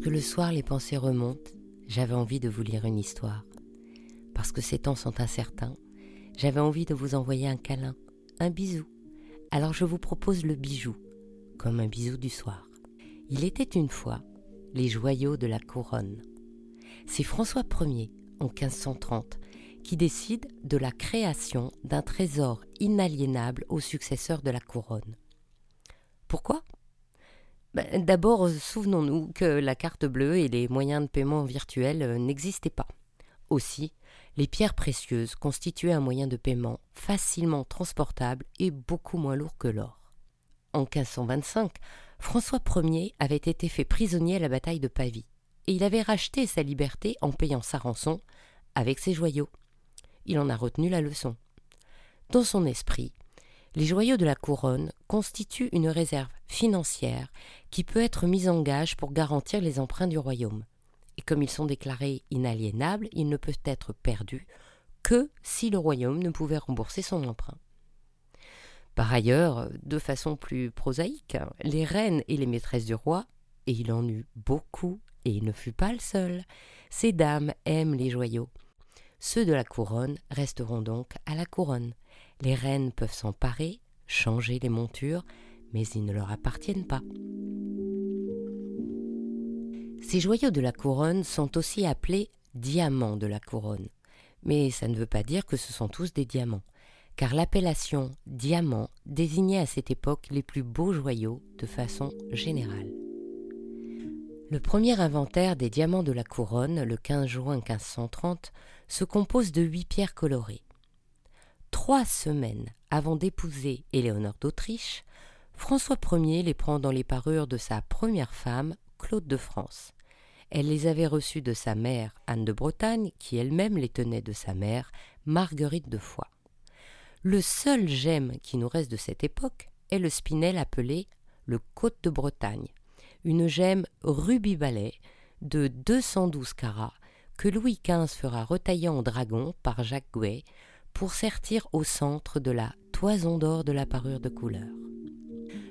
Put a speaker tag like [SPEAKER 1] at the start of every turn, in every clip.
[SPEAKER 1] Lorsque le soir les pensées remontent, j'avais envie de vous lire une histoire. Parce que ces temps sont incertains, j'avais envie de vous envoyer un câlin, un bisou. Alors je vous propose le bijou, comme un bisou du soir. Il était une fois les joyaux de la couronne. C'est François Ier, en 1530, qui décide de la création d'un trésor inaliénable au successeur de la couronne. Pourquoi? D'abord, souvenons-nous que la carte bleue et les moyens de paiement virtuels euh, n'existaient pas. Aussi, les pierres précieuses constituaient un moyen de paiement facilement transportable et beaucoup moins lourd que l'or. En 1525, François Ier avait été fait prisonnier à la bataille de Pavie, et il avait racheté sa liberté en payant sa rançon avec ses joyaux. Il en a retenu la leçon. Dans son esprit, les joyaux de la couronne constituent une réserve financière qui peut être mise en gage pour garantir les emprunts du royaume. Et comme ils sont déclarés inaliénables, ils ne peuvent être perdus que si le royaume ne pouvait rembourser son emprunt. Par ailleurs, de façon plus prosaïque, les reines et les maîtresses du roi, et il en eut beaucoup, et il ne fut pas le seul, ces dames aiment les joyaux. Ceux de la couronne resteront donc à la couronne. Les reines peuvent s'emparer, changer les montures, mais ils ne leur appartiennent pas. Ces joyaux de la couronne sont aussi appelés diamants de la couronne, mais ça ne veut pas dire que ce sont tous des diamants, car l'appellation diamant désignait à cette époque les plus beaux joyaux de façon générale. Le premier inventaire des diamants de la couronne, le 15 juin 1530, se compose de huit pierres colorées. Trois semaines avant d'épouser Éléonore d'Autriche, François Ier les prend dans les parures de sa première femme, Claude de France. Elle les avait reçues de sa mère, Anne de Bretagne, qui elle-même les tenait de sa mère, Marguerite de Foix. Le seul gemme qui nous reste de cette époque est le spinel appelé le Côte de Bretagne, une gemme rubis balai de 212 carats que Louis XV fera retailler en dragon par Jacques Gouet pour sertir au centre de la toison d'or de la parure de couleur.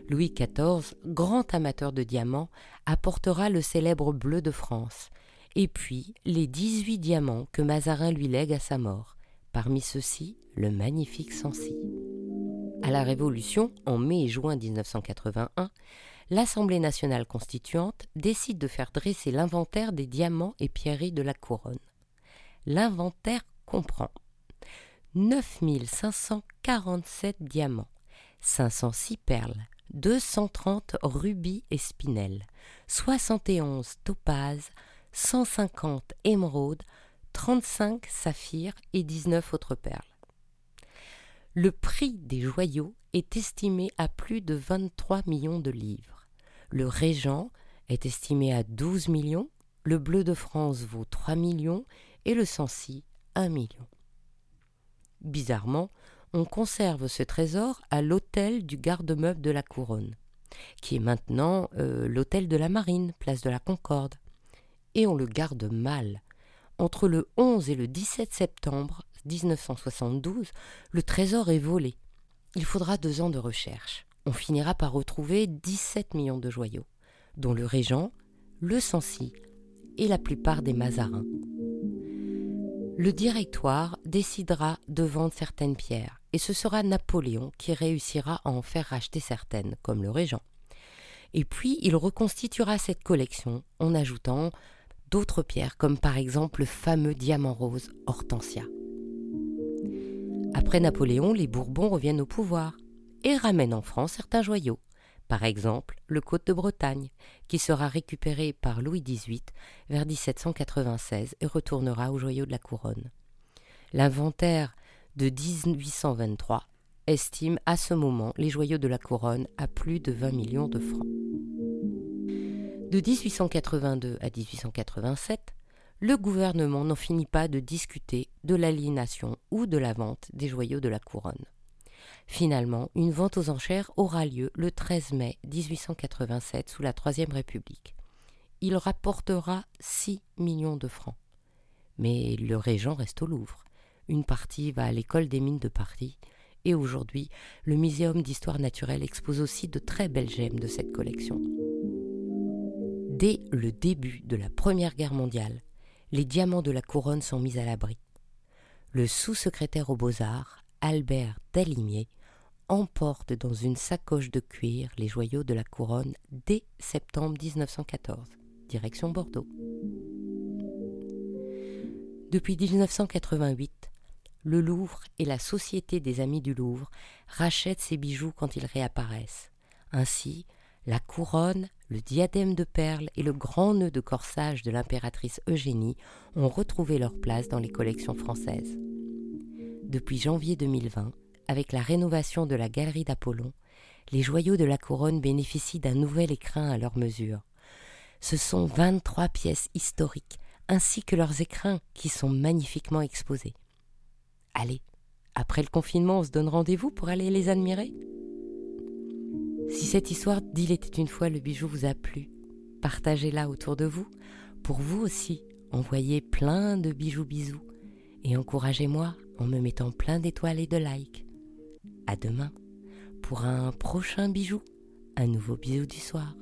[SPEAKER 1] Louis XIV, grand amateur de diamants, apportera le célèbre bleu de France, et puis les 18 diamants que Mazarin lui lègue à sa mort, parmi ceux-ci le magnifique Sancy. À la Révolution, en mai et juin 1981, l'Assemblée nationale constituante décide de faire dresser l'inventaire des diamants et pierreries de la couronne. L'inventaire comprend 9547 diamants, 506 perles, 230 rubis et spinels, 71 topazes, 150 émeraudes, 35 saphirs et 19 autres perles. Le prix des joyaux est estimé à plus de 23 millions de livres. Le Régent est estimé à 12 millions, le Bleu de France vaut 3 millions et le Sancy 1 million. Bizarrement, on conserve ce trésor à l'hôtel du garde-meuble de la Couronne, qui est maintenant euh, l'hôtel de la Marine, place de la Concorde. Et on le garde mal. Entre le 11 et le 17 septembre 1972, le trésor est volé. Il faudra deux ans de recherche on finira par retrouver 17 millions de joyaux, dont le Régent, le Sancy et la plupart des Mazarins. Le directoire décidera de vendre certaines pierres, et ce sera Napoléon qui réussira à en faire racheter certaines, comme le Régent. Et puis il reconstituera cette collection en ajoutant d'autres pierres, comme par exemple le fameux diamant rose Hortensia. Après Napoléon, les Bourbons reviennent au pouvoir et ramène en France certains joyaux, par exemple le Côte de Bretagne, qui sera récupéré par Louis XVIII vers 1796 et retournera aux joyaux de la couronne. L'inventaire de 1823 estime à ce moment les joyaux de la couronne à plus de 20 millions de francs. De 1882 à 1887, le gouvernement n'en finit pas de discuter de l'aliénation ou de la vente des joyaux de la couronne. Finalement, une vente aux enchères aura lieu le 13 mai 1887 sous la Troisième République. Il rapportera 6 millions de francs. Mais le régent reste au Louvre. Une partie va à l'école des mines de Paris. Et aujourd'hui, le Muséum d'histoire naturelle expose aussi de très belles gemmes de cette collection. Dès le début de la Première Guerre mondiale, les diamants de la couronne sont mis à l'abri. Le sous-secrétaire aux beaux-arts, Albert Dalimier, emporte dans une sacoche de cuir les joyaux de la couronne dès septembre 1914, direction Bordeaux. Depuis 1988, le Louvre et la Société des Amis du Louvre rachètent ces bijoux quand ils réapparaissent. Ainsi, la couronne, le diadème de perles et le grand nœud de corsage de l'impératrice Eugénie ont retrouvé leur place dans les collections françaises. Depuis janvier 2020, avec la rénovation de la galerie d'Apollon, les joyaux de la couronne bénéficient d'un nouvel écrin à leur mesure. Ce sont 23 pièces historiques, ainsi que leurs écrins qui sont magnifiquement exposés. Allez, après le confinement, on se donne rendez-vous pour aller les admirer? Si cette histoire d'Il était une fois le bijou vous a plu, partagez-la autour de vous. Pour vous aussi, envoyez plein de bijoux bisous et encouragez-moi en me mettant plein d'étoiles et de likes. À demain pour un prochain bijou, un nouveau bisou du soir.